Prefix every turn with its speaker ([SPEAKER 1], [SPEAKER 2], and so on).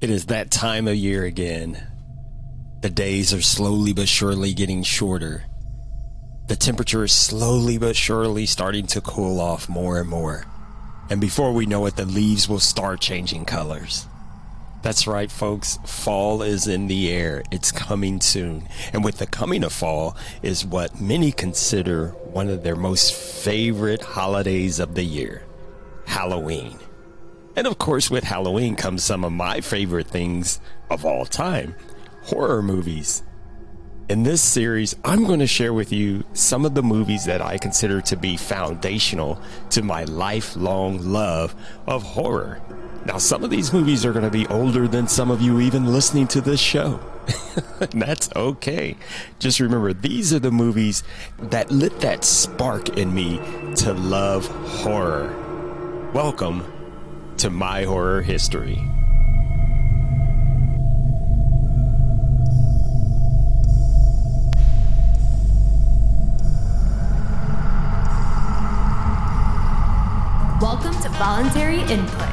[SPEAKER 1] It is that time of year again. The days are slowly but surely getting shorter. The temperature is slowly but surely starting to cool off more and more. And before we know it, the leaves will start changing colors. That's right, folks. Fall is in the air. It's coming soon. And with the coming of fall is what many consider one of their most favorite holidays of the year Halloween. And of course, with Halloween comes some of my favorite things of all time horror movies. In this series, I'm going to share with you some of the movies that I consider to be foundational to my lifelong love of horror. Now, some of these movies are going to be older than some of you even listening to this show. And that's okay. Just remember, these are the movies that lit that spark in me to love horror. Welcome to my horror history.
[SPEAKER 2] Welcome to Voluntary Input,